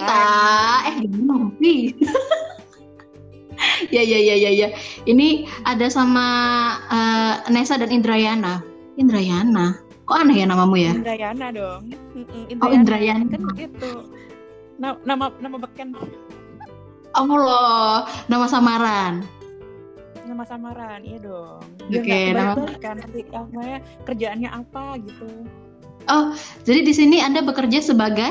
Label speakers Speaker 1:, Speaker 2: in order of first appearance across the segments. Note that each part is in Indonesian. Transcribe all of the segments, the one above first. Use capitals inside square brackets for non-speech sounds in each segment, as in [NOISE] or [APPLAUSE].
Speaker 1: Rita. Eh, gimana sih? [LAUGHS] ya ya ya ya ya. Ini ada sama uh, Nesa dan Indrayana. Indrayana. Kok aneh ya namamu ya?
Speaker 2: Indrayana dong.
Speaker 1: Indrayana. Oh Indrayana.
Speaker 2: Kan begitu. Nama nama, nama beken.
Speaker 1: Oh loh, nama samaran.
Speaker 2: Nama samaran, iya dong.
Speaker 1: Oke, okay, nama
Speaker 2: kan nanti namanya kerjaannya apa gitu.
Speaker 1: Oh, jadi di sini Anda bekerja sebagai?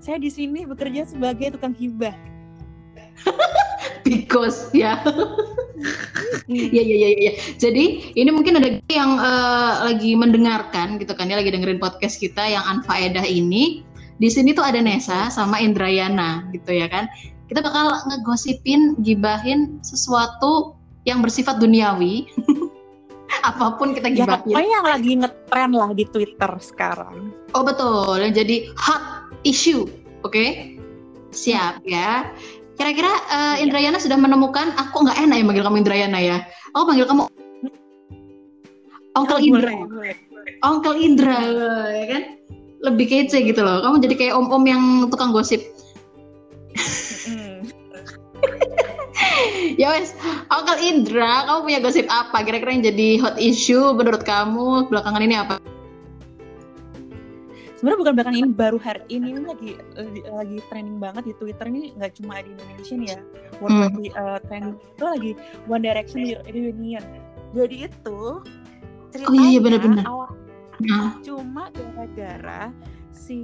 Speaker 2: Saya di sini bekerja sebagai tukang hibah. [LAUGHS]
Speaker 1: Because ya. Iya iya iya iya. Jadi ini mungkin ada yang uh, lagi mendengarkan gitu kan ya lagi dengerin podcast kita yang Anfaedah ini. Di sini tuh ada Nesa sama Indrayana gitu ya kan. Kita bakal ngegosipin, gibahin sesuatu yang bersifat duniawi. [LAUGHS] Apa pun kita ya, gibahin.
Speaker 2: Ya, yang lagi ngetren lah di Twitter sekarang.
Speaker 1: Oh betul, yang jadi hot issue. Oke. Okay? Siap ya. Kira-kira uh, Indrayana sudah menemukan aku nggak enak ya manggil kamu Indrayana ya. Aku panggil kamu Onkel Indra. Onkel Indra ya kan? Lebih kece gitu loh. Kamu jadi kayak om-om yang tukang gosip. [LAUGHS] ya wes, Onkel Indra, kamu punya gosip apa? Kira-kira yang jadi hot issue menurut kamu belakangan ini apa?
Speaker 2: Sebenarnya bukan belakang ini baru hari ini ini lagi lagi, lagi trending banget di Twitter ini nggak cuma di Indonesia nih ya World hmm. lagi uh, trending itu lagi One Direction reunion jadi itu ceritanya oh, iya, iya bener-bener. awal nah. cuma gara-gara si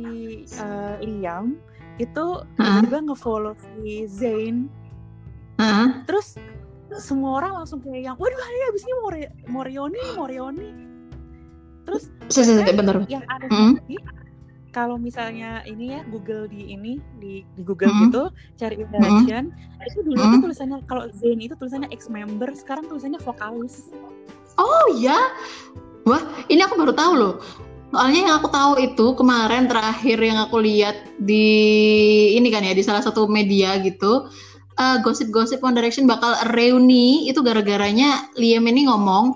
Speaker 2: uh, Liam itu tiba-tiba ngefollow si Zayn uh. terus semua orang langsung kayak yang waduh hari abis ini Morioni Morioni terus
Speaker 1: bener.
Speaker 2: yang ada mm -hmm kalau misalnya ini ya Google di ini di, di Google hmm. gitu cari interaction hmm. itu dulu hmm. tuh tulisannya kalau Zayn itu tulisannya ex member sekarang tulisannya vokalis
Speaker 1: oh ya wah ini aku baru tahu loh soalnya yang aku tahu itu kemarin terakhir yang aku lihat di ini kan ya di salah satu media gitu uh, gosip-gosip One Direction bakal reuni itu gara-garanya Liam ini ngomong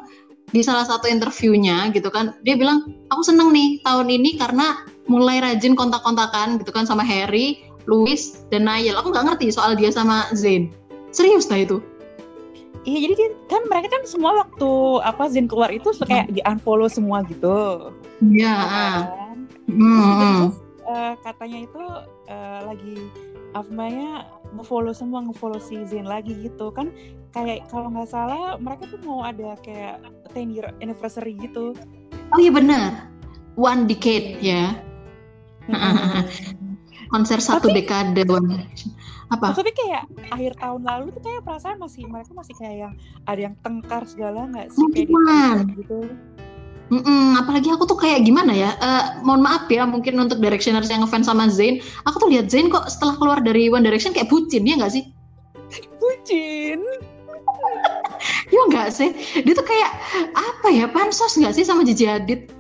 Speaker 1: di salah satu interviewnya gitu kan dia bilang aku seneng nih tahun ini karena mulai rajin kontak-kontakan gitu kan sama Harry, Louis, dan Niall. Aku nggak ngerti soal dia sama Zayn. Serius lah itu.
Speaker 2: Iya jadi kan mereka kan semua waktu apa Zayn keluar itu kayak hmm. di unfollow semua gitu.
Speaker 1: Iya.
Speaker 2: Yeah. Kan? Hmm. uh, katanya itu uh, lagi apa namanya ngefollow semua ngefollow si Zayn lagi gitu kan kayak kalau nggak salah mereka tuh mau ada kayak 10 year anniversary gitu.
Speaker 1: Oh iya benar. One decade ya. Konser satu Tapi, dekade
Speaker 2: apa? Maksudnya kayak akhir tahun lalu tuh kayak perasaan masih mereka masih kayak yang ada yang tengkar segala nggak sih? Kayak gitu.
Speaker 1: Mm-mm, apalagi aku tuh kayak gimana ya? Uh, mohon maaf ya mungkin untuk Directioners yang ngefans sama Zayn. Aku tuh lihat Zayn kok setelah keluar dari One Direction kayak bucin ya nggak sih? [LAUGHS]
Speaker 2: Bucin.
Speaker 1: Ya nggak sih? Dia tuh kayak apa ya? Pansos nggak sih sama Gigi Hadid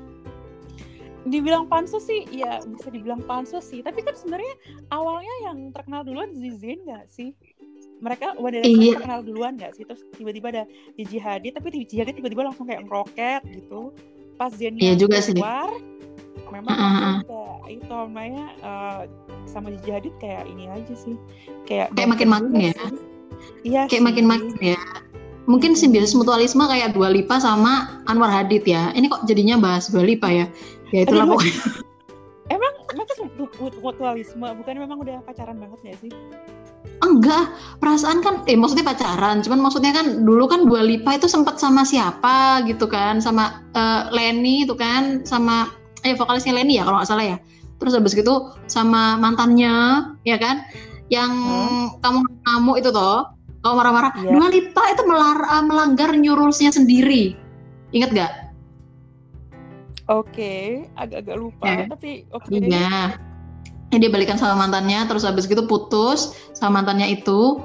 Speaker 2: dibilang pansus sih ya bisa dibilang pansus sih. Tapi kan sebenarnya awalnya yang terkenal duluan Zizin nggak sih? Mereka wadah iya. terkenal duluan nggak sih? Terus tiba-tiba ada Gigi Hadid tapi Gigi Hadid tiba-tiba langsung kayak ngeroket gitu. Pas Zen
Speaker 1: iya juga keluar
Speaker 2: sih. memang uh -huh. kayak itu namanya uh, sama Gigi Hadid kayak ini aja sih. Kayak
Speaker 1: kayak makin makin ya?
Speaker 2: iya
Speaker 1: kayak makin makin ya. Mungkin simbiosis mutualisme kayak Dua Lipa sama Anwar Hadid ya. Ini kok jadinya bahas Dua Lipa ya ya Aduh, pokoknya. [LAUGHS]
Speaker 2: emang mereka mutualisme bukan memang udah pacaran banget ya sih?
Speaker 1: Enggak perasaan kan eh maksudnya pacaran cuman maksudnya kan dulu kan Dua Lipa itu sempat sama siapa gitu kan sama uh, Lenny itu kan sama eh vokalisnya Lenny ya kalau nggak salah ya. Terus habis gitu sama mantannya ya kan yang hmm. kamu kamu itu toh kalau marah-marah yeah. Dua Lipa itu melar, uh, melanggar new rulesnya sendiri. Ingat gak
Speaker 2: Oke, okay. agak-agak lupa, ya. tapi oke. Okay.
Speaker 1: Iya. Ya, dia balikan sama mantannya, terus habis gitu putus sama mantannya itu.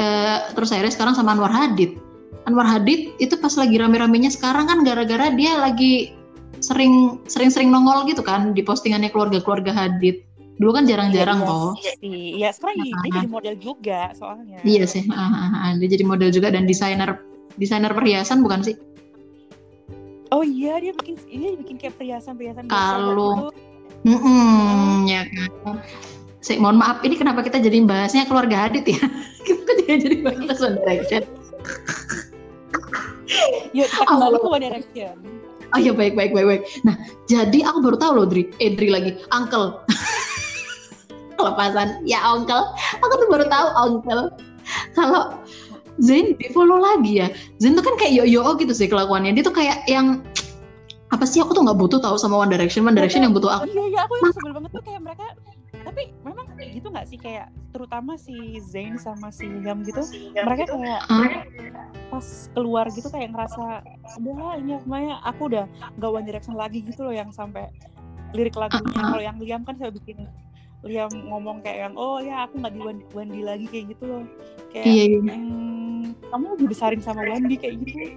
Speaker 1: Eh, terus akhirnya sekarang sama Anwar Hadid. Anwar Hadid itu pas lagi rame-ramenya sekarang kan gara-gara dia lagi sering sering-sering nongol gitu kan di postingannya keluarga-keluarga Hadid. Dulu kan jarang-jarang
Speaker 2: iya,
Speaker 1: toh.
Speaker 2: Iya, iya sekarang nah, dia jadi model juga soalnya.
Speaker 1: Iya sih, uh, uh, uh, dia jadi model juga dan desainer desainer perhiasan bukan sih?
Speaker 2: Oh iya dia bikin dia bikin kayak perhiasan perhiasan
Speaker 1: kalau mm -mm, ya kan Saya mohon maaf, ini kenapa kita jadi bahasnya keluarga Hadit ya? [LAUGHS] kita jadi jadi bahas One Direction.
Speaker 2: Yuk kita kembali ke One Direction.
Speaker 1: Oh iya baik baik baik baik. Nah jadi aku baru tahu loh Dri, eh Dri lagi, Uncle. [LAUGHS] Kelepasan, ya Uncle. Aku tuh baru tahu Uncle. Kalau Zain di follow lagi ya. Zain tuh kan kayak yo-yo gitu sih kelakuannya. Dia tuh kayak yang apa sih aku tuh nggak butuh tahu sama One Direction, One Direction yang butuh aku.
Speaker 2: Iya iya aku yang sebel banget tuh kayak mereka tapi memang gitu nggak sih kayak terutama si Zayn sama si Liam gitu mereka kayak pas keluar gitu kayak ngerasa udah ini semuanya aku udah nggak One Direction lagi gitu loh yang sampai lirik lagunya kalau yang Liam kan saya bikin Liam ngomong kayak yang oh ya aku nggak di Wan- Wendy lagi kayak gitu loh kayak
Speaker 1: Iya iya.
Speaker 2: "Hmm, kamu dibesarin sama Wendy kayak gitu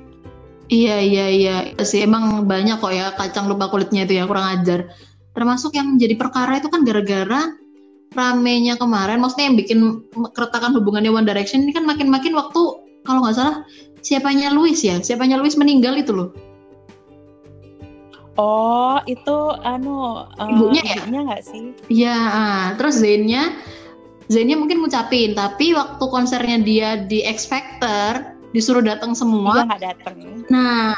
Speaker 1: Iya iya iya sih emang banyak kok ya kacang lupa kulitnya itu ya kurang ajar. Termasuk yang jadi perkara itu kan gara-gara ramenya kemarin, maksudnya yang bikin keretakan hubungannya One Direction ini kan makin-makin waktu kalau nggak salah siapanya Louis ya, siapanya Louis meninggal itu loh.
Speaker 2: oh itu anu eh,
Speaker 1: Ibunya ya?
Speaker 2: ibunya nggak sih
Speaker 1: Iya, ah. terus Zainnya Zainnya mungkin ngucapin, tapi waktu konsernya dia di X Factor disuruh datang
Speaker 2: dia
Speaker 1: semua.
Speaker 2: nggak datang
Speaker 1: Nah,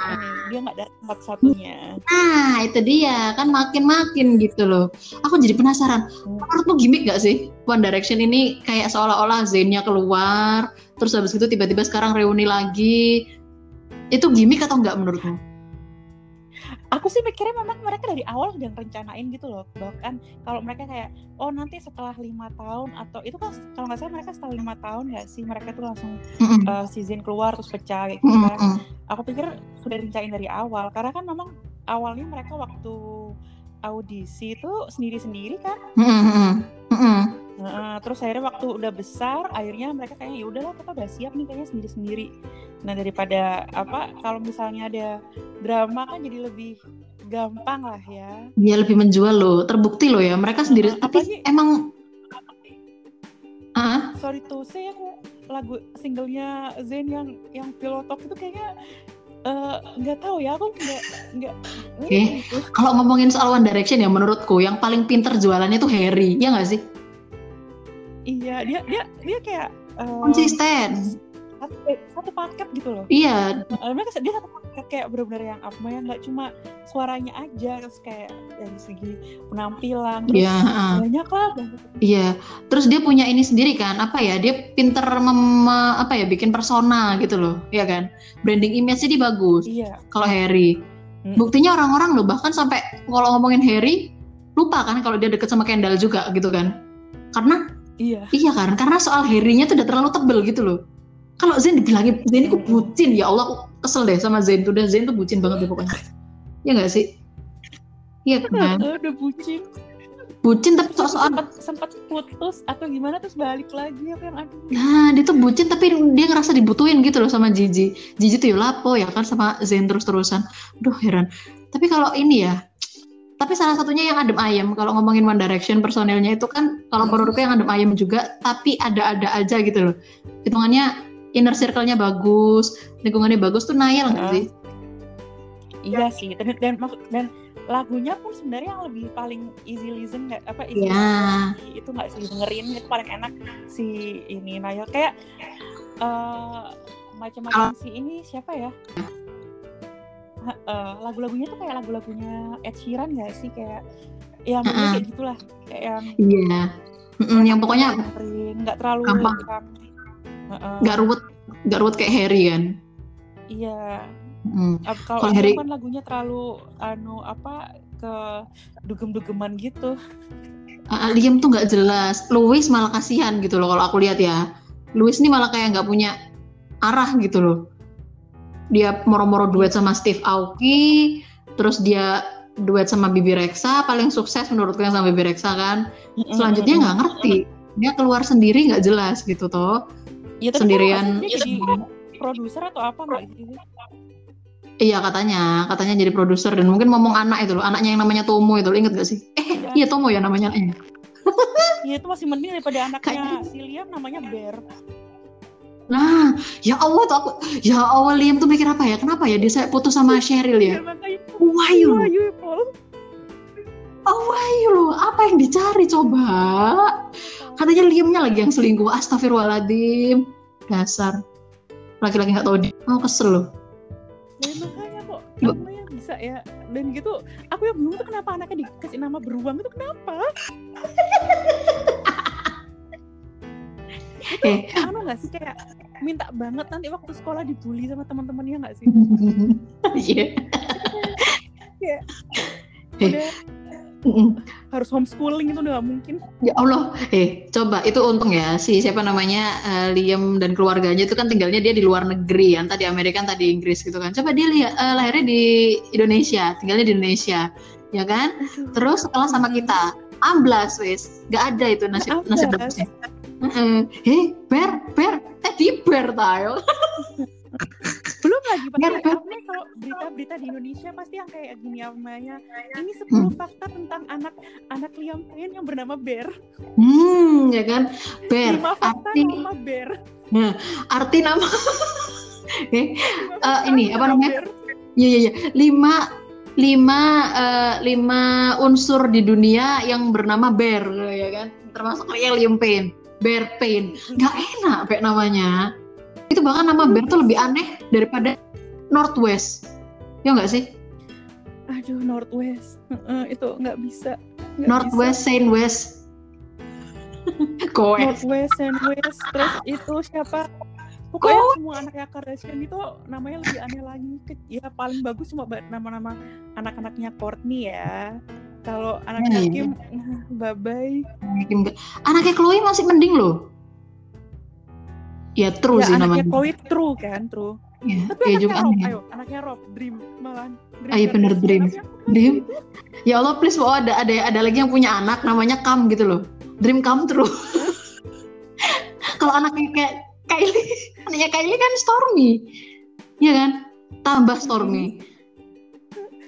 Speaker 2: dia nggak datang satu-satunya
Speaker 1: Nah, itu dia kan makin-makin gitu loh. Aku jadi penasaran. Menurutmu gimmick gak sih One Direction ini kayak seolah-olah Zayn-nya keluar, terus habis itu tiba-tiba sekarang reuni lagi. Itu gimmick atau enggak menurutmu?
Speaker 2: Aku sih mikirnya memang mereka dari awal udah rencanain gitu loh bahkan kalau mereka kayak oh nanti setelah lima tahun atau itu kan kalau nggak salah mereka setelah lima tahun nggak sih mereka tuh langsung
Speaker 1: Mm-mm.
Speaker 2: uh, season keluar terus pecah gitu kan
Speaker 1: mm.
Speaker 2: aku pikir sudah rencanain dari awal karena kan memang awalnya mereka waktu audisi itu sendiri-sendiri kan
Speaker 1: mm-mm.
Speaker 2: Nah, terus akhirnya waktu udah besar, akhirnya mereka kayaknya ya udahlah kita udah siap nih kayaknya sendiri-sendiri. Nah daripada apa kalau misalnya ada drama kan jadi lebih gampang lah ya.
Speaker 1: Dia lebih menjual loh, terbukti loh ya. Mereka sendiri,
Speaker 2: Apalagi-
Speaker 1: tapi emang ah
Speaker 2: Sorry to say yang lagu singlenya Zayn yang yang Pillow Talk itu kayaknya eh, nggak tahu ya aku nggak nggak
Speaker 1: Oke.
Speaker 2: gitu.
Speaker 1: kalau ngomongin soal One Direction ya menurutku yang paling pinter jualannya tuh Harry, ya nggak sih?
Speaker 2: Iya dia dia dia kayak eh,
Speaker 1: Konsisten.
Speaker 2: satu, satu paket gitu loh.
Speaker 1: Iya,
Speaker 2: Eh, mereka dia satu paket kayak benar-benar yang apa ya nggak cuma suaranya aja terus kayak dari segi penampilan terus
Speaker 1: Iya, heeh.
Speaker 2: banyak lah.
Speaker 1: Iya, terus dia punya ini sendiri kan, apa ya? Dia pinter mem, apa ya, bikin persona gitu loh, ya kan? Branding image-nya dia bagus.
Speaker 2: iya
Speaker 1: Kalau Harry,
Speaker 2: Hmm.
Speaker 1: buktinya orang-orang loh bahkan sampai kalau ngomongin Harry lupa kan kalau dia deket sama Kendall juga gitu kan? Karena
Speaker 2: iya
Speaker 1: iya kan, karena soal Harry-nya tuh udah terlalu tebel gitu loh. Kalau Zayn dibilangin Zayn itu bucin, ya Allah, aku kesel deh sama Zayn tuh. Udah Zayn tuh bucin banget deh pokoknya. Iya nggak sih? Iya kan?
Speaker 2: Udah bucin
Speaker 1: Bucin tapi
Speaker 2: terus
Speaker 1: soal
Speaker 2: sempat sempat putus atau gimana terus balik lagi apa yang aduh
Speaker 1: Nah, dia tuh bucin tapi dia ngerasa dibutuhin gitu loh sama Gigi. Gigi tuh ya lapo ya kan sama Zayn terus-terusan. Duh heran. Tapi kalau ini ya, tapi salah satunya yang adem ayem. Kalau ngomongin One Direction personelnya itu kan kalau menurutku yang adem ayem juga, tapi ada-ada aja gitu loh. Hitungannya inner circle-nya bagus, lingkungannya bagus tuh Nail nggak
Speaker 2: Ah.
Speaker 1: sih?
Speaker 2: iya sih dan dan dan lagunya pun sebenarnya yang lebih paling easy listen nggak apa easy
Speaker 1: Iya.
Speaker 2: itu nggak sih dengerin itu paling enak si ini Nail kayak eh macam-macam si ini siapa ya Eh, lagu-lagunya tuh kayak lagu-lagunya Ed Sheeran nggak sih kayak yang
Speaker 1: Ah-ah.
Speaker 2: kayak gitulah kayak yang
Speaker 1: Iya. Mm-mm, yang pokoknya
Speaker 2: nggak terlalu
Speaker 1: gampang.
Speaker 2: yang Heeh,
Speaker 1: nggak ruwet, nggak ruwet kayak Harry kan.
Speaker 2: iya
Speaker 1: Mm.
Speaker 2: Kalau
Speaker 1: Harry-
Speaker 2: kan lagunya terlalu anu apa ke dugem-dugeman gitu
Speaker 1: Ah, Liam tuh nggak jelas. Louis malah kasihan gitu loh kalau aku lihat ya. Louis ini malah kayak nggak punya arah gitu loh. Dia moro-moro duet sama Steve Aoki, terus dia duet sama Bibi Rexa, paling sukses menurutku yang sama Bibi Rexa kan. Selanjutnya nggak ngerti. Dia keluar sendiri nggak jelas gitu toh.
Speaker 2: ya, tapi
Speaker 1: Sendirian.
Speaker 2: jadi produser atau apa nggak
Speaker 1: Iya katanya, katanya jadi produser dan mungkin ngomong anak itu loh, anaknya yang namanya Tomo itu, lo inget gak sih? Eh,
Speaker 2: Iya.
Speaker 1: iya Tomo ya namanya anaknya.
Speaker 2: Iya itu masih mending daripada anaknya
Speaker 1: Kayaknya-
Speaker 2: si Liam namanya Bear
Speaker 1: Nah, ya Allah tuh aku, ya Allah Liam tuh mikir apa ya? Kenapa ya? Dia saya putus sama Cheryl ya?
Speaker 2: Iya, makanya
Speaker 1: Wahyu,
Speaker 2: Wahyu Paul?
Speaker 1: Oh Wahyu loh, apa yang dicari coba? katanya Liamnya lagi yang selingkuh. Astagfirullahaladzim. Dasar. Laki-laki nggak tahu dia. Mau kesel loh.
Speaker 2: Ya, makanya kok
Speaker 1: Ibu.
Speaker 2: namanya bisa ya. Dan gitu aku yang bingung tuh kenapa anaknya dikasih nama beruang itu kenapa [LAUGHS]
Speaker 1: eh. [LAUGHS]
Speaker 2: Anu nggak sih kayak minta banget nanti waktu sekolah dibully sama teman-temannya nggak sih? [LAUGHS]
Speaker 1: Iya.
Speaker 2: Kayak,
Speaker 1: Eh.
Speaker 2: udah.
Speaker 1: Mm-mm.
Speaker 2: harus homeschooling itu udah mungkin.
Speaker 1: Ya Allah, eh coba itu untung ya si siapa namanya eh, Liam dan keluarganya itu kan tinggalnya dia di luar negeri, yang tadi Amerika, tadi Inggris gitu kan. Coba dia lihat eh, lahirnya di Indonesia, tinggalnya di Indonesia, ya kan? Terus sekolah sama kita, amblas wes, nggak ada itu nasib nasib
Speaker 2: Amblas.
Speaker 1: Hei, ber, ber, eh di ber tayo. [LAUGHS]
Speaker 2: belum lagi
Speaker 1: ber-
Speaker 2: apa nih kalau berita-berita di Indonesia pasti yang kayak gini namanya ini 10
Speaker 1: Hmm.
Speaker 2: fakta tentang anak anak Liam Payne yang bernama Bear
Speaker 1: Hmm, ya kan? Ber,
Speaker 2: 5 fakta
Speaker 1: arti,
Speaker 2: nama Bear
Speaker 1: arti nama. [LAUGHS] eh,
Speaker 2: Lima
Speaker 1: Eh, ini, apa namanya? Iya iya iya. Lima lima eh, lima unsur di dunia yang bernama bear ya kan. Termasuk kayak Liam Payne, Bear Payne. Gak enak kayak namanya. Itu bahkan nama bear tuh lebih aneh daripada Northwest. Ya nggak sih?
Speaker 2: aduh Northwest Heeh, itu nggak bisa Nggak
Speaker 1: Northwest, Saint West. [LAUGHS] Kowe.
Speaker 2: Northwest and West terus itu siapa pokoknya semua anaknya Kardashian itu namanya lebih aneh lagi ya paling bagus cuma nama-nama anak-anaknya Courtney ya kalau anaknya
Speaker 1: Hmm.
Speaker 2: Kim bye bye
Speaker 1: Anaknya Chloe masih mending loh. Ya true
Speaker 2: ya
Speaker 1: sih
Speaker 2: anaknya
Speaker 1: namanya.
Speaker 2: Chloe True kan True
Speaker 1: Ya,
Speaker 2: tapi
Speaker 1: ya
Speaker 2: anaknya
Speaker 1: juga
Speaker 2: Rob
Speaker 1: aneh.
Speaker 2: ayo anaknya Rob Dream malah Dream
Speaker 1: Ayo, bener,
Speaker 2: Kardashian.
Speaker 1: Dream. Dream. Ya Allah please oh, ada ada ada lagi yang punya anak namanya Kam gitu loh. Dream come true. [LAUGHS] Kalau anaknya kayak Kylie, anaknya Kylie kan Stormy. Iya kan? Tambah Stormy.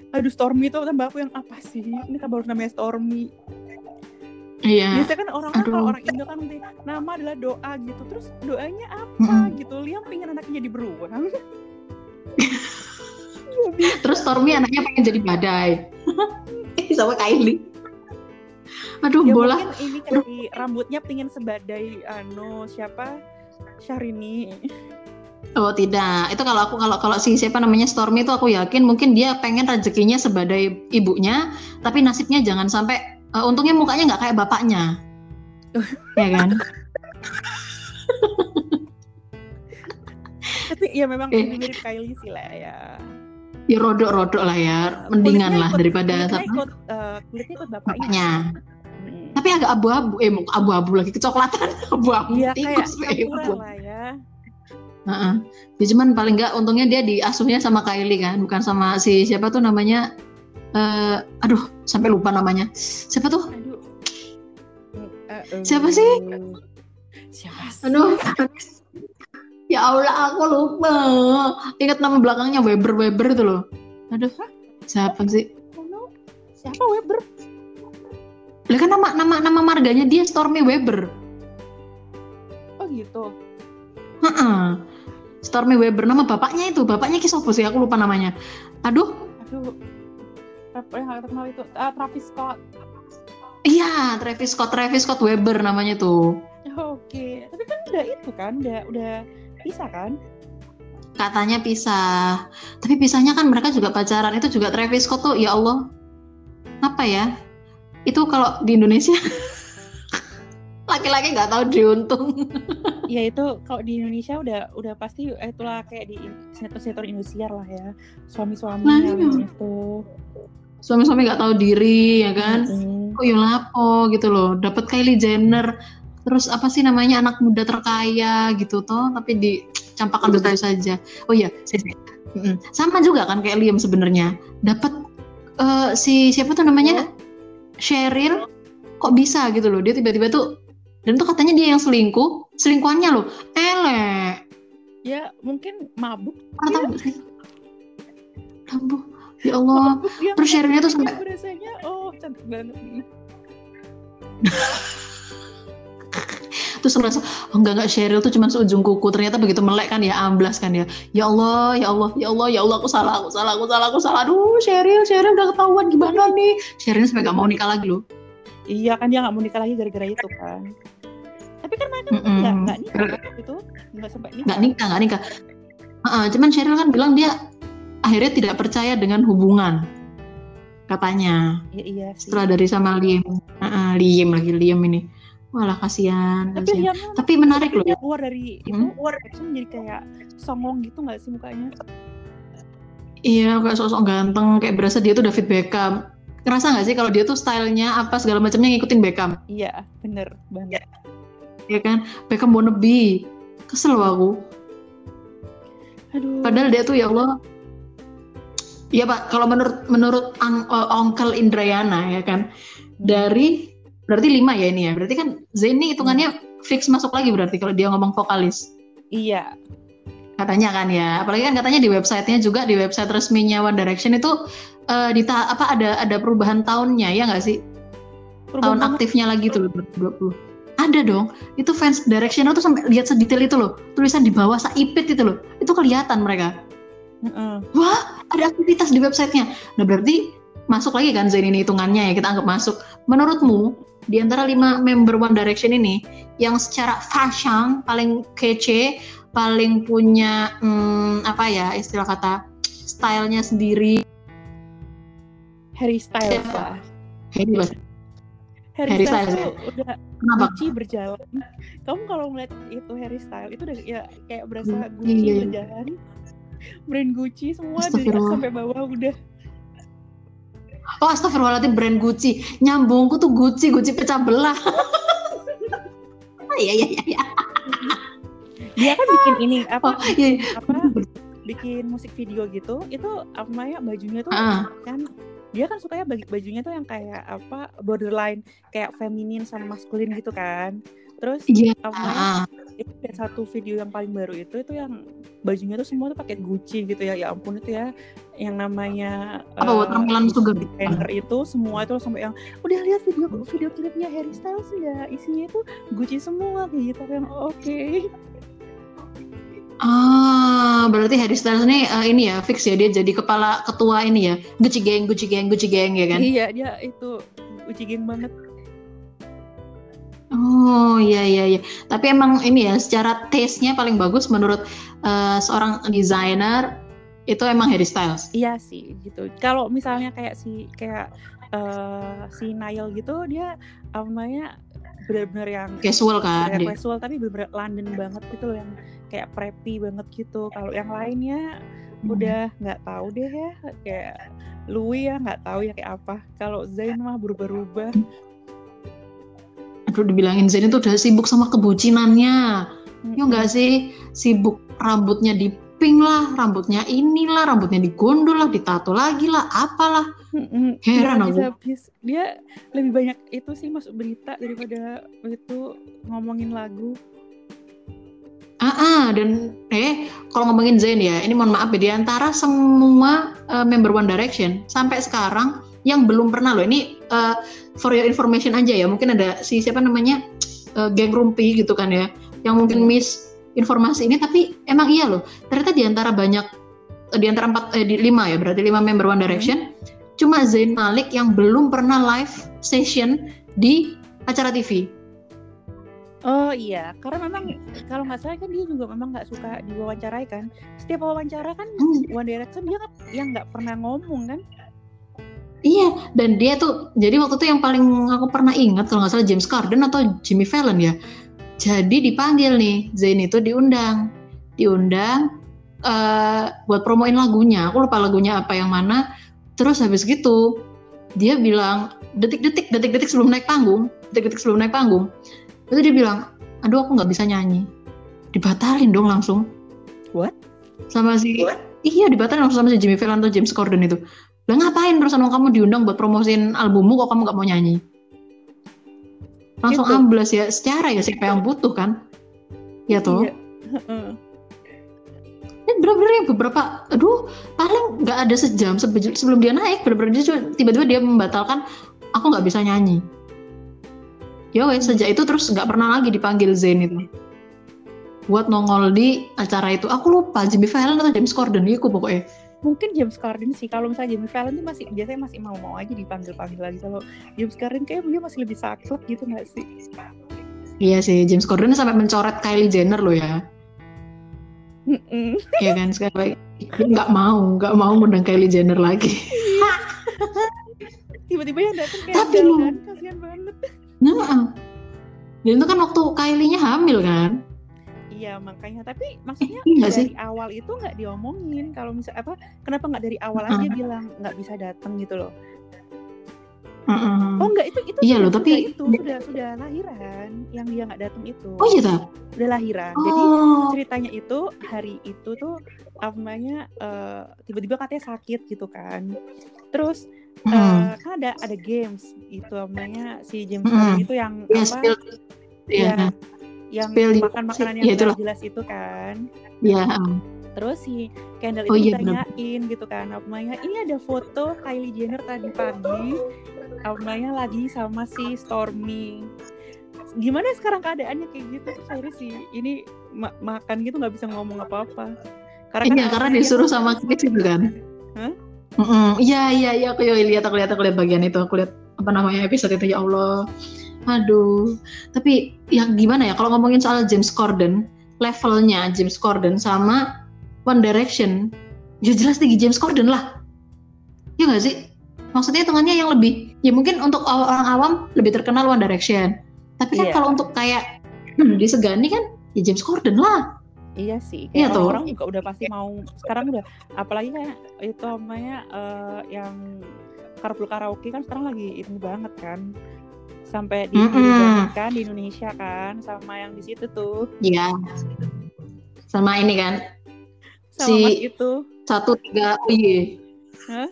Speaker 2: Aduh Stormy itu tambah aku yang apa sih ini kan baru namanya Stormy
Speaker 1: Iya.
Speaker 2: biasanya kan orang kan kalau orang Indo kan nanti nama adalah doa gitu terus doanya apa
Speaker 1: Mm-mm.
Speaker 2: gitu Liam pengen anaknya jadi beruang [LAUGHS]
Speaker 1: Terus Stormy anaknya pengen jadi badai. [LAUGHS] Sama Kylie. Aduh,
Speaker 2: ya
Speaker 1: bola.
Speaker 2: mungkin ini kali rambutnya pengen sebadai anu siapa Syahrini
Speaker 1: Oh tidak, itu kalau aku kalau kalau si siapa namanya Stormy itu aku yakin mungkin dia pengen rezekinya sebadai ibunya, tapi nasibnya jangan sampai eh, untungnya mukanya nggak kayak bapaknya, [LAUGHS] ya kan?
Speaker 2: tapi ya memang
Speaker 1: Eh.
Speaker 2: mirip Kylie sih lah ya
Speaker 1: Ya rodok-rodok lah ya, mendingan
Speaker 2: Kulitnya
Speaker 1: lah
Speaker 2: ikut-
Speaker 1: daripada
Speaker 2: kulitnya
Speaker 1: sama
Speaker 2: ikut eh, kulitnya ikut bapaknya
Speaker 1: bapaknya.
Speaker 2: Hmm.
Speaker 1: Tapi agak abu-abu, eh abu-abu lagi kecoklatan, [LAUGHS] abu-abu
Speaker 2: iya kayak
Speaker 1: tikus, eh,
Speaker 2: campuran
Speaker 1: abu-abu.
Speaker 2: lah ya
Speaker 1: Ya cuman paling nggak untungnya dia diasuhnya sama Kylie kan, bukan sama si siapa tuh namanya, eh aduh sampai lupa namanya, siapa tuh?
Speaker 2: aduh Eh, eh,
Speaker 1: Siapa sih?
Speaker 2: siapa sih
Speaker 1: Aduh, ya Allah aku lupa. Ingat nama belakangnya Weber Weber itu loh. Aduh, siapa sih?
Speaker 2: Siapa Weber
Speaker 1: Lah kan nama nama nama marganya dia Stormy Weber.
Speaker 2: oh gitu
Speaker 1: Heeh. Stormy Weber nama bapaknya itu, bapaknya ki sopo sih? Aku lupa namanya. Aduh,
Speaker 2: aduh apa yang terkenal itu Ah, Travis Scott
Speaker 1: iya Travis Scott, Travis Scott Weber namanya tuh.
Speaker 2: Oke, tapi kan udah itu kan, udah udah bisa kan?
Speaker 1: Katanya pisah. Tapi pisahnya kan mereka juga pacaran. Itu juga Travis Scott tuh, ya Allah. Apa ya? Itu kalau di Indonesia [LAUGHS] laki-laki nggak tahu diuntung. [LAUGHS]
Speaker 2: Ya itu kalau di Indonesia udah udah pasti eh, itulah kayak di sinetron-sinetron Indosiar lah ya, suami-suami
Speaker 1: Nah,
Speaker 2: yang
Speaker 1: iya.
Speaker 2: itu.
Speaker 1: Suami-suami nggak tahu diri, ya kan?
Speaker 2: Mm-mm.
Speaker 1: kok ya lapo gitu loh dapat Kylie Jenner terus apa sih namanya anak muda terkaya gitu toh tapi dicampakkan begitu saja oh iya Mm-mm. sama juga kan kayak Liam sebenarnya dapat eh, si siapa tuh namanya Cheryl kok bisa gitu loh dia tiba-tiba tuh dan tuh katanya dia yang selingkuh. Selingkuhannya loh. Elek
Speaker 2: Ya mungkin mabuk.
Speaker 1: nggak sih? Lambu. ya Allah.
Speaker 2: Mabuk
Speaker 1: terus Sherylnya tuh sampai-
Speaker 2: berasanya oh cantik banget. Nih.
Speaker 1: terus ngerasa oh enggak enggak Cheryl tuh cuma seujung kuku. Ternyata begitu melek kan ya amblas kan ya. Ya Allah ya Allah ya Allah ya Allah aku salah aku salah aku salah aku salah. Aduh Cheryl Cheryl udah ketahuan gimana nih? Cheryl sampai gak mau nikah lagi loh
Speaker 2: Iya kan dia nggak mau nikah lagi gara-gara itu kan. Tapi kan mereka nggak nggak nikah kan waktu itu nggak sampai nikah.
Speaker 1: nggak nikah nggak nikah Heeh, cuman Cheryl kan bilang dia akhirnya tidak percaya dengan hubungan katanya
Speaker 2: Iya iya sih.
Speaker 1: setelah dari sama Liam Heeh, Liam lagi Liam ini walah kasihan,
Speaker 2: Tapi
Speaker 1: kasihan.
Speaker 2: Liamnya
Speaker 1: tapi menarik loh
Speaker 2: keluar dari itu
Speaker 1: Hmm.
Speaker 2: keluar action jadi kayak songong gitu nggak sih mukanya?
Speaker 1: iya kayak sosok ganteng kayak berasa dia tuh David Beckham ngerasa nggak sih kalau dia tuh stylenya apa segala macamnya ngikutin Beckham
Speaker 2: Iya bener banget.
Speaker 1: ya kan Beckham wannabe kesel loh aku
Speaker 2: Aduh.
Speaker 1: Padahal dia tuh ya Allah. Iya Pak, kalau menurut menurut ang, uh, Onkel Indrayana ya kan dari berarti lima ya ini ya. Berarti kan ini hitungannya fix masuk lagi berarti kalau dia ngomong vokalis
Speaker 2: Iya.
Speaker 1: Katanya kan ya. Apalagi kan katanya di websitenya juga di website resminya One Direction itu uh, di ta- apa ada ada perubahan tahunnya ya nggak sih? Tahun
Speaker 2: Perubahan
Speaker 1: aktifnya lagi tuh 2020. Ada dong. Itu fans Direction tuh sampai lihat sedetail itu loh. Tulisan di bawah saipit itu loh. Itu kelihatan mereka.
Speaker 2: Heeh.
Speaker 1: wah ada aktivitas di websitenya. Nah berarti masuk lagi kan Zayn ini hitungannya ya kita anggap masuk. Menurutmu di antara lima member One Direction ini yang secara fashion paling kece, paling punya hmm, apa ya istilah kata stylenya sendiri.
Speaker 2: Harry Styles lah.
Speaker 1: Harry Styles.
Speaker 2: Harry,
Speaker 1: Harry
Speaker 2: Styles,
Speaker 1: Styles,
Speaker 2: tuh udah
Speaker 1: Kenapa?
Speaker 2: Gucci berjalan. Kamu kalau ngeliat itu Harry Styles itu udah ya kayak berasa
Speaker 1: Hmm,
Speaker 2: Gucci
Speaker 1: iya, iya.
Speaker 2: berjalan. Brand Gucci semua dari atas sampai bawah udah.
Speaker 1: Oh astagfirullahaladzim brand Gucci. Nyambungku tuh Gucci, Gucci pecah belah. [LAUGHS] Iya iya iya. iya.
Speaker 2: Dia kan bikin ini [LAUGHS] apa?
Speaker 1: Oh iya.
Speaker 2: apa bikin musik video gitu itu apa namanya bajunya tuh
Speaker 1: Ah.
Speaker 2: kan dia kan sukanya bagi bajunya tuh yang kayak apa borderline kayak feminin sama maskulin gitu kan terus
Speaker 1: Iya.
Speaker 2: apa itu ada satu video yang paling baru itu itu yang bajunya tuh semua tuh pakai Gucci gitu ya ya ampun itu ya yang namanya
Speaker 1: Apa
Speaker 2: eh,
Speaker 1: watermelon sugar?
Speaker 2: designer itu semua itu sampai yang udah lihat video video klipnya Harry Styles ya isinya itu Gucci semua kayak gitu yang oke
Speaker 1: Ah, berarti Harry Styles ini eh, ini ya fix ya dia jadi kepala ketua ini ya Gucci Gang, Gucci Gang, Gucci Gang ya kan?
Speaker 2: iya dia itu Gucci geng banget
Speaker 1: Oh iya iya iya. Tapi emang ini ya secara taste-nya paling bagus menurut eh, seorang desainer itu emang Harry Styles.
Speaker 2: Iya sih gitu. Kalau misalnya kayak si kayak eh, si Niall gitu dia namanya benar-benar yang
Speaker 1: Casual kan dia.
Speaker 2: casual tapi benar-benar London banget gitu loh yang kayak preppy banget gitu. Kalau yang lainnya
Speaker 1: Hmm.
Speaker 2: udah nggak tahu deh ya kayak Louis ya nggak tahu ya kayak apa. Kalau Zayn mah berubah-ubah.
Speaker 1: Aduh dibilangin Zayn itu udah sibuk sama kebucinannya. Ya
Speaker 2: Mm-mm.
Speaker 1: enggak sih? Sibuk rambutnya di pink lah, rambutnya inilah, rambutnya digondol lah, ditato lagi lah, apalah.
Speaker 2: Mm-mm.
Speaker 1: Heran aku.
Speaker 2: habis. Dia lebih banyak itu sih masuk berita daripada itu ngomongin lagu.
Speaker 1: Ah, ah, dan eh kalau ngomongin Zayn ya, ini mohon maaf ya di antara semua eh, member One Direction sampai sekarang yang belum pernah loh ini eh, for your information aja ya, mungkin ada si siapa namanya eh, geng rumpi gitu kan ya, yang mungkin miss informasi ini tapi emang iya loh, ternyata di antara banyak di antara empat eh, di lima ya berarti lima member One Direction, cuma Zayn Malik yang belum pernah live session di acara TV.
Speaker 2: Oh iya, karena memang kalau nggak salah kan dia juga memang nggak suka diwawancarai kan. Setiap wawancara kan
Speaker 1: Hmm,
Speaker 2: One Direction dia kan yang nggak pernah ngomong kan.
Speaker 1: Iya, dan dia tuh jadi waktu itu yang paling aku pernah ingat kalau nggak salah James Corden atau Jimmy Fallon ya. Jadi dipanggil nih, Zayn itu diundang, diundang eh, buat promoin lagunya. Aku lupa lagunya apa yang mana. Terus habis gitu dia bilang detik-detik detik-detik sebelum naik panggung, detik-detik sebelum naik panggung, itu dia bilang, aduh aku nggak bisa nyanyi, dibatalin dong langsung.
Speaker 2: What?
Speaker 1: Sama si Iya dibatalin langsung sama si Jimmy Fallon atau James Corden itu. Lah ngapain perusahaan kamu diundang buat promosiin albummu kok kamu nggak mau nyanyi? Langsung
Speaker 2: Gitu.
Speaker 1: amblas ya. Secara ya siapa yang butuh kan? Ya toh.
Speaker 2: Iya.
Speaker 1: Ini bener-bener yang beberapa, aduh paling nggak ada sejam sebe- sebelum dia naik, bener-bener dia cuma- tiba-tiba dia membatalkan, aku nggak bisa nyanyi. Ya wes sejak itu terus nggak pernah lagi dipanggil Zayn itu. Buat nongol di acara itu. Aku lupa Jimmy Fallon atau James Corden itu pokoknya.
Speaker 2: Mungkin James Corden sih. Kalau misalnya James Fallon tuh masih biasanya masih mau-mau aja dipanggil-panggil lagi. Kalau James Corden kayak dia masih lebih saklek gitu nggak sih?
Speaker 1: Iya sih, James Corden sampai mencoret Kylie Jenner loh ya. [LAUGHS] Iya kan sekarang nggak mau, nggak mau ngundang Kylie Jenner lagi.
Speaker 2: tiba-tiba yang datang kayak
Speaker 1: Tapi lu-
Speaker 2: kan kasihan banget
Speaker 1: Nah, dan itu kan waktu Kylie-nya hamil kan?
Speaker 2: Iya makanya tapi maksudnya
Speaker 1: iya nggak
Speaker 2: dari
Speaker 1: sih?
Speaker 2: awal itu nggak diomongin kalau misal apa kenapa nggak dari awal aja
Speaker 1: Mm.
Speaker 2: bilang nggak bisa datang gitu loh
Speaker 1: Mm-mm.
Speaker 2: oh nggak itu itu
Speaker 1: Iya
Speaker 2: sudah,
Speaker 1: loh, tapi-
Speaker 2: sudah itu sudah sudah lahiran yang dia nggak datang itu
Speaker 1: Oh iya tak?
Speaker 2: udah lahiran jadi
Speaker 1: Oh,
Speaker 2: ceritanya itu hari itu tuh apa namanya eh, tiba-tiba katanya sakit gitu kan terus
Speaker 1: mm.
Speaker 2: eh, kan ada ada games itu namanya si James
Speaker 1: Mm.
Speaker 2: Corden itu yang
Speaker 1: Iya,
Speaker 2: apa.
Speaker 1: Iya,
Speaker 2: ya, yang
Speaker 1: Spill
Speaker 2: makan makanan yang
Speaker 1: ya,
Speaker 2: nggak
Speaker 1: itulah.
Speaker 2: jelas itu kan
Speaker 1: iya. um.
Speaker 2: terus si Kendall
Speaker 1: Oh,
Speaker 2: itu
Speaker 1: iya, benar.
Speaker 2: ditanyain gitu kan apa namanya ini ada foto Kylie Jenner tadi pagi apa namanya lagi sama si Stormy gimana sekarang keadaannya kayak gitu terus akhirnya si ini ma- makan gitu nggak bisa ngomong apa-apa karena
Speaker 1: Iya,
Speaker 2: kan
Speaker 1: karena disuruh sama Chris itu kan.
Speaker 2: Hah?
Speaker 1: Iya, iya, iya. Aku lihat, aku lihat, aku lihat bagian itu. Aku lihat apa namanya episode itu ya Allah. Aduh. Tapi ya gimana ya kalau ngomongin soal James Corden, levelnya James Corden sama One Direction, ya jelas tinggi James Corden lah. Ya nggak sih? Maksudnya hitungannya yang lebih, ya mungkin untuk orang awam lebih terkenal One Direction. Tapi kan
Speaker 2: Iya.
Speaker 1: kalau untuk kayak hmm, disegani kan, ya James Corden lah.
Speaker 2: Iya sih,
Speaker 1: Iya
Speaker 2: kayak
Speaker 1: tuh.
Speaker 2: orang-orang juga udah pasti mau sekarang udah apalagi kayak itu namanya eh, yang carpool karaoke kan sekarang lagi ini banget kan. Sampai di
Speaker 1: Mm-mm.
Speaker 2: kan di Indonesia kan sama yang di situ tuh.
Speaker 1: Iya. Sama ini kan,
Speaker 2: Sama
Speaker 1: Si-
Speaker 2: Mas itu.
Speaker 1: satu tiga OY.
Speaker 2: Hah?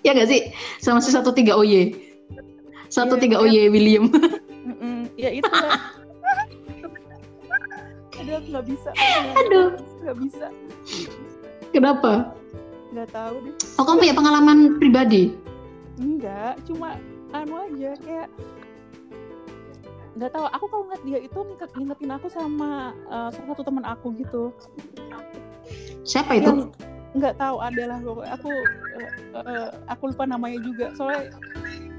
Speaker 1: Ya gak sih? Sama si satu tiga OY. Satu
Speaker 2: Iya,
Speaker 1: tiga
Speaker 2: iya.
Speaker 1: OY William.
Speaker 2: Mm-mm. Ya itu. [LAUGHS] Aduh nggak bisa.
Speaker 1: Aduh.
Speaker 2: Nggak bisa.
Speaker 1: Kenapa?
Speaker 2: Nggak tahu deh.
Speaker 1: Oh kamu punya pengalaman pribadi?
Speaker 2: Enggak, cuma anu aja kayak nggak tahu aku kalau ngeliat dia itu nginget, ngingetin aku sama eh, salah satu teman aku gitu
Speaker 1: Siapa itu?
Speaker 2: yang nggak tahu adalah pokoknya aku eh, eh, aku lupa namanya juga soalnya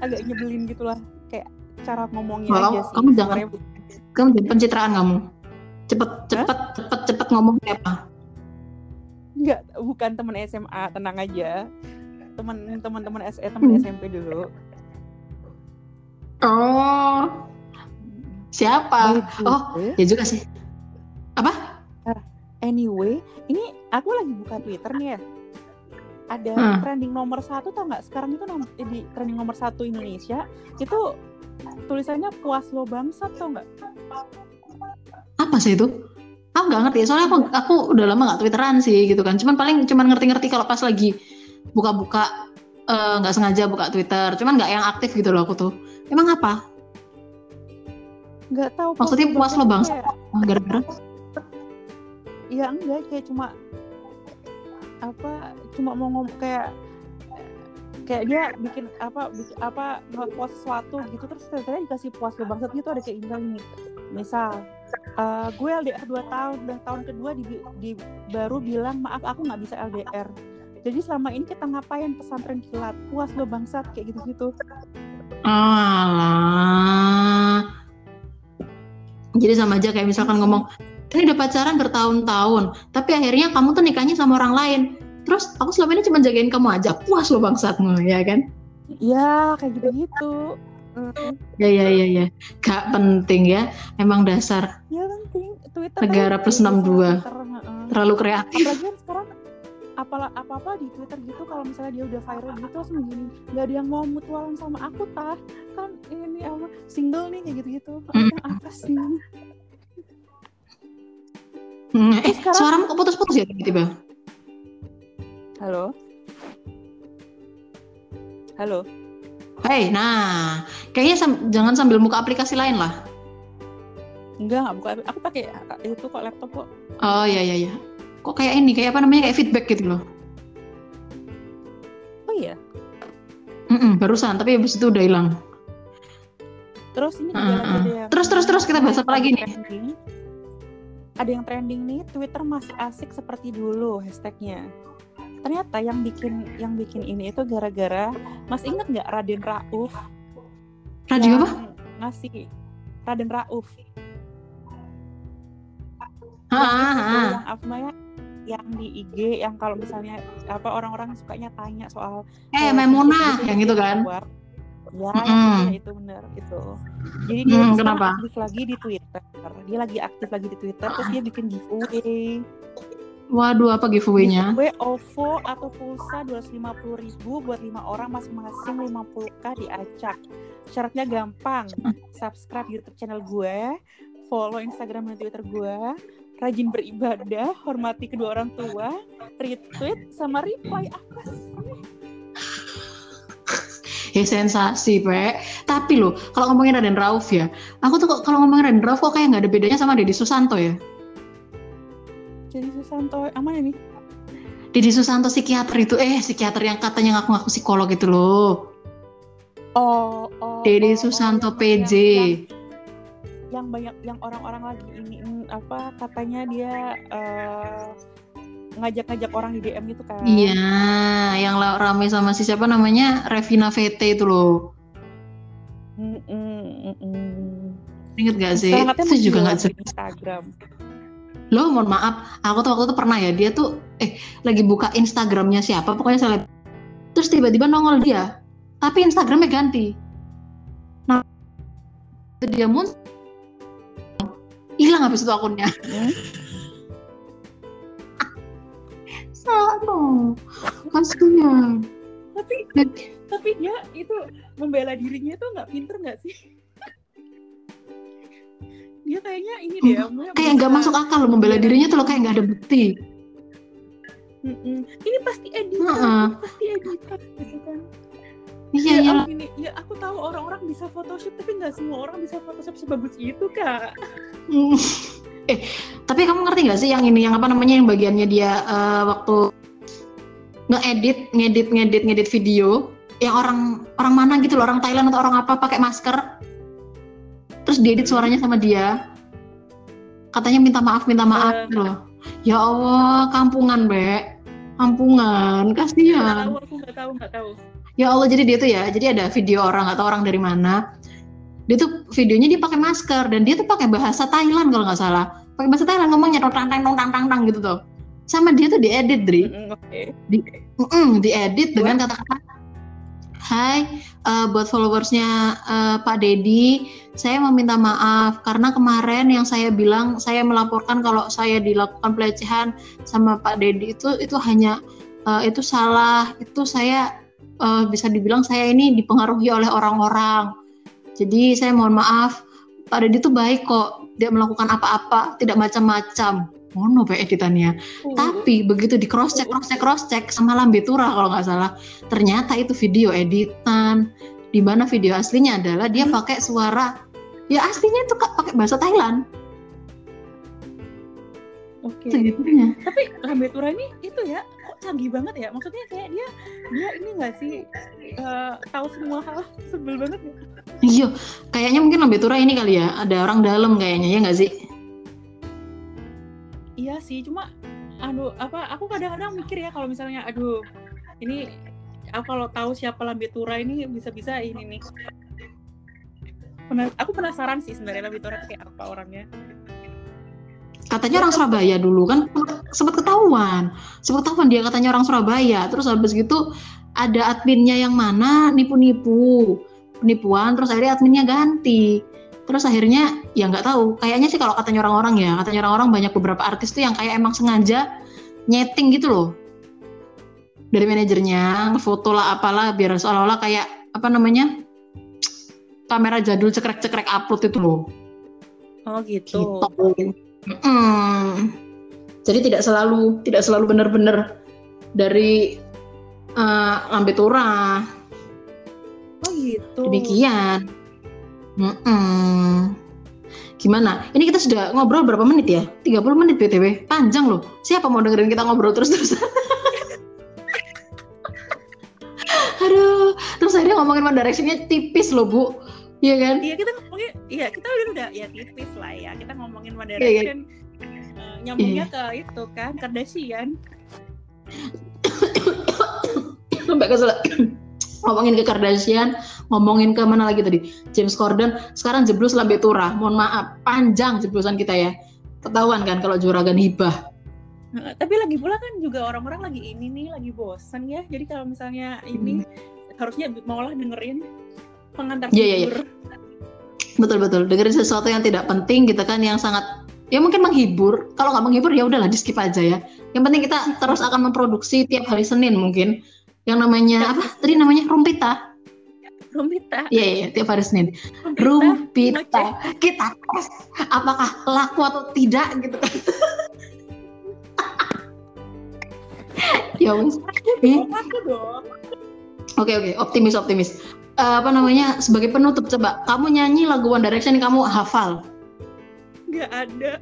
Speaker 2: agak nyebelin gitulah kayak cara ngomongnya
Speaker 1: Walau,
Speaker 2: aja sih
Speaker 1: kamu jangan- Kamu jadi pencitraan kamu. Cepet, cepet, cepet, cepet ngomong siapa?
Speaker 2: nggak bukan teman SMA tenang aja teman teman teman S- eh, teman
Speaker 1: Hmm.
Speaker 2: SMP dulu
Speaker 1: Oh, siapa?
Speaker 2: By the
Speaker 1: oh. Ya juga sih. Apa?
Speaker 2: Anyway, ini aku lagi buka Twitter nih ya. Ada
Speaker 1: Hmm.
Speaker 2: trending nomor satu tau nggak? Sekarang itu nom- eh, di trending nomor satu Indonesia itu tulisannya puas lo bangsat tau nggak?
Speaker 1: Apa sih itu? Aku nggak ngerti. Soalnya aku, aku udah lama nggak twitteran sih gitu kan. Cuman paling cuman ngerti-ngerti kalau pas lagi buka-buka eh, nggak sengaja buka Twitter. Cuman nggak yang aktif gitu loh aku tuh. Emang apa?
Speaker 2: Nggak tahu.
Speaker 1: Maksudnya puas lo bangsat?
Speaker 2: kayak-
Speaker 1: Gara-gara?
Speaker 2: Iya enggak kayak cuma apa? Cuma mau ngomong kayak kayak dia bikin apa bikin apa nge-post sesuatu gitu terus ternyata dikasih puas lo bangsat gitu ada kayak email ini misal eh, gue LDR 2 tahun udah tahun kedua di, di- baru bilang maaf aku nggak bisa LDR jadi selama ini kita ngapain pesantren kilat puas lo bangsat kayak gitu-gitu
Speaker 1: Alah. Jadi sama aja kayak misalkan ngomong, ini udah pacaran bertahun-tahun, tapi akhirnya kamu tuh nikahnya sama orang lain. Terus aku selama ini cuma jagain kamu aja, puas lo bangsatmu, [LAUGHS] ya kan?
Speaker 2: ya kayak gitu-gitu Hmm,
Speaker 1: Ya ya ya ya, gak penting ya. Emang dasar
Speaker 2: ya penting Twitter
Speaker 1: Negara
Speaker 2: kan
Speaker 1: plus
Speaker 2: kayak
Speaker 1: 62.
Speaker 2: Twitter, heeh.
Speaker 1: terlalu kreatif.
Speaker 2: apalagi kan sekarang apalah apa apa di Twitter gitu kalau misalnya dia udah viral gitu langsung begini nggak ada yang mau mutualan sama aku tah kan ini apa single nih kayak gitu gitu
Speaker 1: Mm.
Speaker 2: apa sih
Speaker 1: Hmm, eh,
Speaker 2: Terus sekarang-
Speaker 1: suaramu kok putus-putus ya tiba-tiba?
Speaker 2: halo halo
Speaker 1: Hei, nah, kayaknya sam- jangan sambil buka aplikasi lain lah.
Speaker 2: enggak nggak buka aku pakai itu kok laptop kok
Speaker 1: Oh iya iya iya. Kok kayak ini, kayak apa namanya, kayak feedback gitu loh.
Speaker 2: oh iya
Speaker 1: Mm-mm, barusan, tapi habis itu udah hilang.
Speaker 2: terus ini
Speaker 1: heeh.
Speaker 2: ada yang
Speaker 1: Terus, terus, terus, kita bahas apa lagi nih?
Speaker 2: trending. ada yang trending nih Twitter masih asik seperti dulu hashtagnya ternyata yang bikin yang bikin ini itu gara-gara mas inget nggak Raden Rauf
Speaker 1: Radio apa?
Speaker 2: ngasih Raden Rauf.
Speaker 1: Ah, ah, ah.
Speaker 2: yang apa namanya yang di IG yang kalau misalnya apa orang-orang sukanya tanya soal
Speaker 1: Eh,
Speaker 2: eh,
Speaker 1: Maimunah,
Speaker 2: sisi
Speaker 1: yang itu kan?
Speaker 2: Ya, yang itu, ya, itu bener itu. Jadi dia sekarang
Speaker 1: kenapa?
Speaker 2: aktif lagi di Twitter. Dia lagi aktif lagi di Twitter, terus dia bikin giveaway.
Speaker 1: Waduh, apa giveaway-nya?
Speaker 2: Giveaway OVO atau pulsa 250.000 ribu buat lima orang masing-masing 50k diacak. Syaratnya gampang. Subscribe YouTube channel gue, follow Instagram dan Twitter gue, rajin beribadah, hormati kedua orang tua, retweet sama reply apa sih? [LAUGHS]
Speaker 1: Ya sensasi, Pe. Tapi loh, kalau ngomongin Raden Rauf ya, aku tuh kalau ngomongin Raden Rauf kok kayak nggak ada bedanya sama Deddy Susanto ya.
Speaker 2: Jadi Susanto aman ini?
Speaker 1: Deddy Susanto psikiater itu, eh psikiater yang katanya ngaku-ngaku psikolog itu loh.
Speaker 2: Oh, oh.
Speaker 1: Deddy
Speaker 2: oh, oh,
Speaker 1: Susanto
Speaker 2: yang-
Speaker 1: PJ.
Speaker 2: Yang, yang banyak yang orang-orang lagi ini apa katanya dia eh, ngajak-ngajak orang di DM gitu kan.
Speaker 1: Iya, yang rame sama si siapa namanya Revina VT itu loh.
Speaker 2: Mm, mm, mm.
Speaker 1: Ingat gak sih? Itu juga nggak jelas.
Speaker 2: Instagram.
Speaker 1: Loh, mohon maaf, aku tuh waktu itu pernah ya, dia tuh eh lagi buka Instagramnya siapa, pokoknya seleb. Terus tiba-tiba nongol dia, tapi Instagramnya ganti. Nah, dia muncul, hilang habis itu akunnya.
Speaker 2: Hmm?
Speaker 1: Sano, kasihan.
Speaker 2: Tapi tapi dia itu membela dirinya tuh nggak pinter nggak sih? dia kayaknya ini deh. maksudnya
Speaker 1: Kayak nggak masuk akal loh membela dirinya tuh loh kayak nggak ada bukti.
Speaker 2: Mm-mm. Ini pasti editan,
Speaker 1: Heeh.
Speaker 2: ini pasti editan gitu kan.
Speaker 1: Iya,
Speaker 2: ya,
Speaker 1: iya.
Speaker 2: aku ini, ya aku tahu orang-orang bisa Photoshop tapi nggak semua orang bisa Photoshop sebagus itu kak.
Speaker 1: Hmm. [LAUGHS] eh, tapi kamu ngerti gak sih yang ini yang apa namanya yang bagiannya dia eh, waktu ngeedit, ngedit, ngedit, ngedit video yang orang orang mana gitu loh, orang Thailand atau orang apa pakai masker. Terus diedit suaranya sama dia. Katanya minta maaf, minta maaf gitu loh. Ya Allah, kampungan, Be. Kampungan,
Speaker 2: Nggak
Speaker 1: kasihan.
Speaker 2: tahu, aku nggak tahu, nggak tahu.
Speaker 1: Ya Allah, jadi dia tuh ya, jadi ada video orang atau orang dari mana. Dia tuh videonya dia pakai masker dan dia tuh pakai bahasa Thailand kalau nggak salah. Pakai bahasa Thailand ngomongnya tang tang tang tang tang gitu tuh. Sama dia tuh diedit, Dri.
Speaker 2: Mm-mm,
Speaker 1: diedit dengan kata-kata Hai, eh, buat followersnya eh, Pak Dedi, saya meminta maaf karena kemarin yang saya bilang saya melaporkan kalau saya dilakukan pelecehan sama Pak Dedi itu itu hanya eh, itu salah, itu saya eh, bisa dibilang saya ini dipengaruhi oleh orang-orang. Jadi saya mohon maaf, Pak Dedi itu baik kok, dia melakukan apa-apa, tidak macam-macam. Mono be editannya.
Speaker 2: Uh,
Speaker 1: Tapi begitu di cross check cross check cross check sama Lambe Tura kalau nggak salah, ternyata itu video editan. Di mana video aslinya adalah dia
Speaker 2: Hmm.
Speaker 1: pakai suara ya aslinya itu pakai bahasa Thailand.
Speaker 2: Oke.
Speaker 1: Segitunya.
Speaker 2: Tapi Lambe Tura ini itu ya kok canggih banget ya. Maksudnya kayak dia dia ini nggak sih eh, tahu semua hal sebel banget ya.
Speaker 1: Iya, kayaknya mungkin Lambe Tura ini kali ya, ada orang dalam kayaknya ya nggak sih?
Speaker 2: Iya sih, cuma aduh apa aku kadang-kadang mikir ya kalau misalnya aduh ini aku kalau tahu siapa Lambe Tura ini bisa-bisa ini nih. Aku penasaran sih sebenarnya Lambe Tura kayak apa orangnya.
Speaker 1: Katanya orang Surabaya dulu kan sempat ketahuan, sempat ketahuan dia katanya orang Surabaya. Terus habis gitu ada adminnya yang mana nipu-nipu, penipuan. Terus akhirnya adminnya ganti. Terus akhirnya ya nggak tahu. Kayaknya sih kalau katanya orang-orang ya, katanya orang-orang banyak beberapa artis tuh yang kayak emang sengaja nyeting gitu loh dari manajernya, foto lah apalah biar seolah-olah kayak apa namanya kamera jadul cekrek-cekrek upload itu loh
Speaker 2: Oh gitu.
Speaker 1: gitu. Mm. Jadi tidak selalu tidak selalu benar-benar dari eh, Lambe Tura.
Speaker 2: Oh gitu.
Speaker 1: Demikian. Mm-mm. Gimana? Ini kita sudah ngobrol berapa menit ya? 30 menit BTW. Panjang loh. Siapa mau dengerin kita ngobrol terus-terus? [LAUGHS] Aduh, terus akhirnya ngomongin One Direction-nya tipis loh, Bu. Iya kan?
Speaker 2: Iya kita ngomongin, iya kita udah udah ya tipis lah ya. Kita ngomongin One
Speaker 1: Iya,
Speaker 2: Direction. eh, nyambungnya ke itu kan Kardashian.
Speaker 1: Sampai kesel. ngomongin ke Kardashian, ngomongin ke mana lagi tadi? James Corden, sekarang jeblos Lambe Tura. Mohon maaf, panjang jeblosan kita ya. Ketahuan kan kalau juragan hibah.
Speaker 2: Nah, tapi lagi pula kan juga orang-orang lagi ini nih lagi bosan ya. Jadi kalau misalnya ini hmm. harusnya maulah dengerin pengantar
Speaker 1: yeah, yeah, yeah. Betul betul. Dengerin sesuatu yang tidak penting gitu kan yang sangat ya mungkin menghibur. Kalau nggak menghibur ya udahlah di skip aja ya. Yang penting kita terus akan memproduksi tiap hari Senin mungkin. Yang namanya apa? Tadi namanya rumpita
Speaker 2: rumpita
Speaker 1: iya yeah, yeah, tiap hari Senin. Rumpita, rumpita. kita tes apakah laku atau tidak gitu kan. [LAUGHS] Ya wes oke oke. Optimis optimis. Uh, apa namanya? Sebagai penutup coba. Kamu nyanyi lagu One Direction kamu hafal.
Speaker 2: Nggak ada.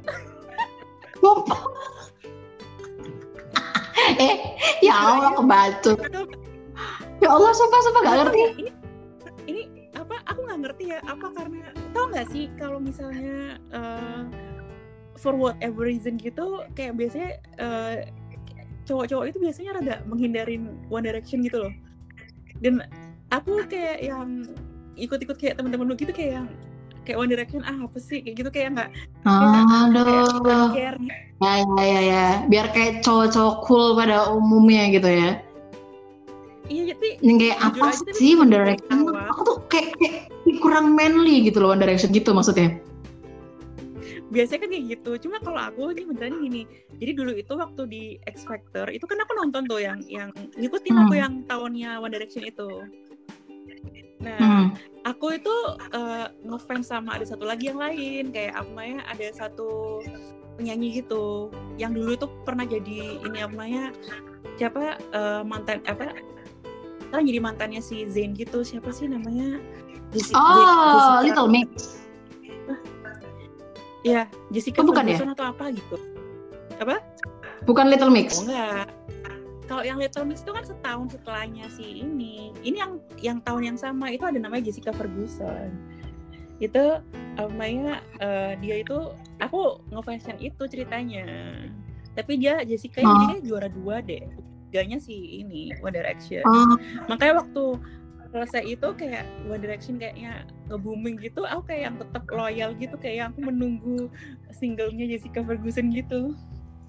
Speaker 2: [LAUGHS]
Speaker 1: Eh ya Allah kebacut ya Allah sumpah sumpah. Gak ngerti.
Speaker 2: Ini, ini apa? Aku nggak ngerti ya. Apa karena tau nggak sih kalau misalnya uh, for whatever reason gitu kayak biasanya uh, cowok-cowok itu biasanya rada menghindarin One Direction gitu loh dan aku kayak yang ikut-ikut kayak teman-teman lu gitu kayak yang kayak One Direction ah apa sih? Kayak gitu kayak nggak
Speaker 1: aduh. kayak ya ya ya ya. Biar kayak cowok-cowok cool pada umumnya gitu ya.
Speaker 2: Iya jadi
Speaker 1: yang kayak apa sih One Direction? aku tuh kayak, kayak kurang manly gitu loh One Direction gitu maksudnya
Speaker 2: biasanya kan kayak gitu cuma kalau aku ini beneran gini jadi dulu itu waktu di X Factor itu kan aku nonton tuh yang yang ngikutin hmm. aku yang tahunnya One Direction itu Nah, hmm. aku itu uh, ngefans sama ada satu lagi yang lain kayak apa namanya ada satu penyanyi gitu yang dulu itu pernah jadi ini apa namanya siapa uh, mantan apa kan jadi mantannya si Zayn gitu siapa sih namanya
Speaker 1: Jessica, oh Jessica. Little Mix
Speaker 2: ya Jessica
Speaker 1: oh, bukan ya?
Speaker 2: Atau apa gitu. Apa?
Speaker 1: Bukan Little Mix.
Speaker 2: Oh enggak. Kalau yang Little Mix itu kan setahun setelahnya si ini. Ini yang yang tahun yang sama itu ada namanya Jessica Ferguson. Itu namanya uh, dia itu aku ngefanskan itu ceritanya. Tapi dia Jessica oh. ini juara dua deh. Tiganya si ini One Direction. Oh. makanya waktu selesai itu kayak One Direction kayaknya nge-booming gitu aku kayak yang tetap loyal gitu kayak yang aku menunggu singlenya Jessica Ferguson gitu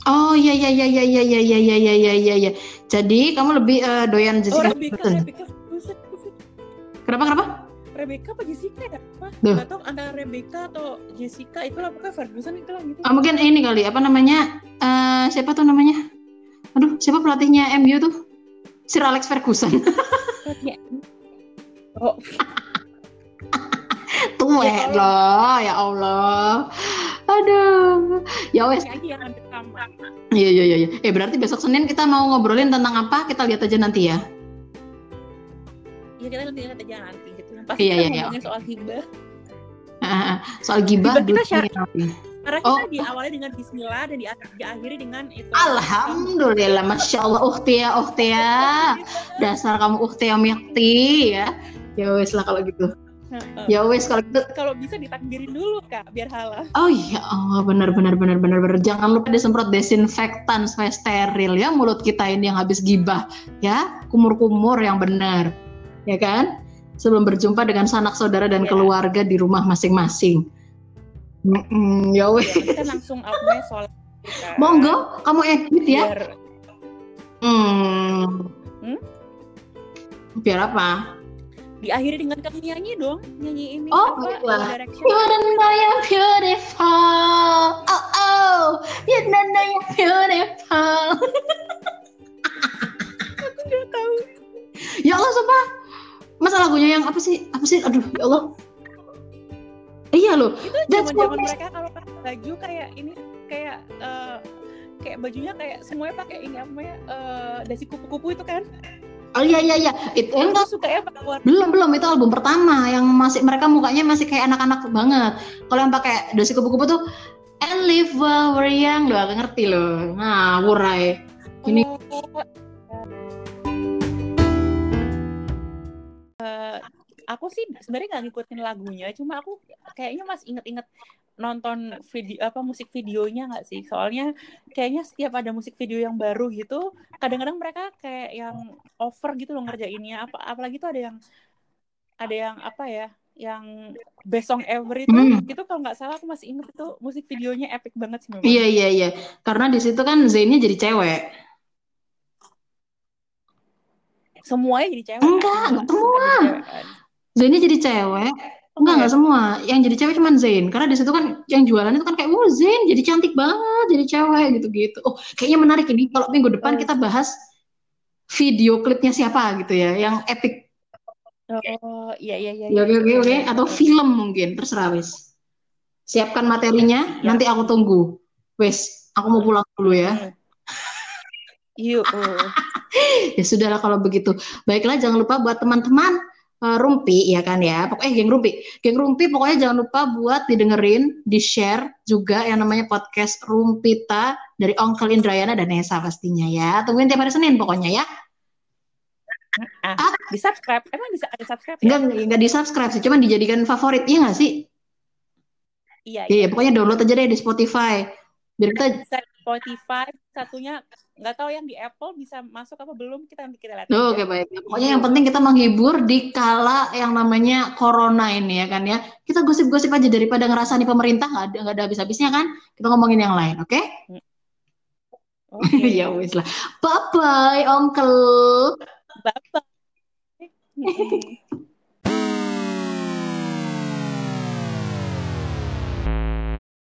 Speaker 1: Oh iya iya iya iya iya iya iya iya iya iya iya iya. Jadi kamu lebih uh, doyan Jessica. Oh, Rebecca, Rebecca. Kenapa kenapa?
Speaker 2: Rebecca apa Jessica ya? Apa? Gak tau antara Rebecca atau Jessica itu lah pokoknya Ferguson itu lah gitu.
Speaker 1: Oh, mungkin ini kali apa namanya? Uh, siapa tuh namanya? Aduh, siapa pelatihnya MU tuh? Sir Alex Ferguson. Oh. [LAUGHS] Tuh ya loh, ya Allah. Aduh. Ya wes. Iya iya iya. Eh berarti besok Senin kita mau ngobrolin tentang apa? Kita lihat aja nanti ya.
Speaker 2: Iya kita nanti lihat aja nanti gitu. Pasti iya, kita iya, iya. soal gibah.
Speaker 1: Uh, soal gibah
Speaker 2: kita share. Karena kita oh. diawali dengan Bismillah dan di diakhiri dengan itu.
Speaker 1: Alhamdulillah, masya Allah, uhtia, uhtia, dasar kamu uhtia miakti ya. Ya wes lah kalau gitu. Ya wes kalau gitu.
Speaker 2: Kalau bisa ditakdirin dulu kak biar halal.
Speaker 1: Oh iya oh benar benar benar benar benar. Jangan lupa disemprot desinfektan supaya steril ya mulut kita ini yang habis gibah ya. Kumur-kumur yang benar ya kan? Sebelum berjumpa dengan sanak saudara dan ya. keluarga di rumah masing-masing. Mm -mm, ya wes.
Speaker 2: Ya, kita langsung apa soal
Speaker 1: monggo kamu edit ya. Biar... hmm. hmm? biar apa
Speaker 2: diakhiri dengan kamu nyanyi dong nyanyi ini
Speaker 1: oh apa iya. you don't know you're beautiful. Oh oh. You don't know you're beautiful. [LAUGHS]
Speaker 2: Aku nggak tahu.
Speaker 1: Ya Allah sumpah. Masa lagunya yang apa sih? Apa sih? Aduh ya Allah. Iya loh.
Speaker 2: Itu zaman mereka kalau pakai baju kayak ini kayak uh, kayak bajunya kayak semuanya pakai ini apa ya uh, dasi kupu-kupu itu kan
Speaker 1: Oh iya iya iya, itu enggak suka ya Belum belum itu album pertama yang masih mereka mukanya masih kayak anak-anak banget. Kalau yang pakai dosi kupu-kupu tuh and live while we're young, agak ngerti loh. Nah, wurai. Ini
Speaker 2: uh, aku sih sebenarnya nggak ngikutin lagunya, cuma aku kayaknya masih inget-inget nonton video apa musik videonya nggak sih? Soalnya kayaknya setiap ada musik video yang baru gitu, kadang-kadang mereka kayak yang over gitu loh ngerjainnya. Apa apalagi tuh ada yang ada yang apa ya? yang Best Song Ever itu hmm. itu kalau nggak salah aku masih inget itu musik videonya epic banget sih memang.
Speaker 1: Iya iya iya. Karena di situ kan Zainnya jadi cewek.
Speaker 2: Semuanya jadi cewek.
Speaker 1: Enggak, semua. Zainnya jadi cewek, Enggak, enggak semua. Yang jadi cewek cuma Zain. Karena di situ kan yang jualan itu kan kayak, "Wow, Zain jadi cantik banget, jadi cewek gitu-gitu." Oh, kayaknya menarik ini kalau minggu depan kita bahas video klipnya siapa gitu ya, yang epic.
Speaker 2: Oh, iya iya iya.
Speaker 1: Oke oke oke, atau film mungkin, terserah wis. Siapkan materinya, ya. nanti aku tunggu. Wes, aku mau pulang dulu ya.
Speaker 2: Yuk. [LAUGHS]
Speaker 1: ya sudahlah kalau begitu. Baiklah, jangan lupa buat teman-teman uh, Rumpi ya kan ya. Pokoknya geng Rumpi. Geng Rumpi pokoknya jangan lupa buat didengerin, di-share juga yang namanya podcast Rumpita dari Onkel Indrayana dan Nesa pastinya ya. Tungguin tiap hari Senin pokoknya ya.
Speaker 2: Ah, ah. di subscribe emang bisa ada subscribe
Speaker 1: ya? enggak enggak di subscribe sih cuman dijadikan favorit iya nggak sih
Speaker 2: iya,
Speaker 1: iya iya pokoknya download aja deh di Spotify biar kita
Speaker 2: Spotify satunya nggak tahu yang di Apple bisa masuk apa belum kita nanti kita lihat.
Speaker 1: Oh, Oke okay, baik. Pokoknya yang penting kita menghibur di kala yang namanya corona ini ya kan ya. Kita gosip-gosip aja daripada ngerasa nih pemerintah nggak ada nggak ada habis-habisnya kan. kita ngomongin yang lain, oke? Okay? Okay. [LAUGHS] ya wis lah. Bye bye, Uncle.
Speaker 2: Bye bye.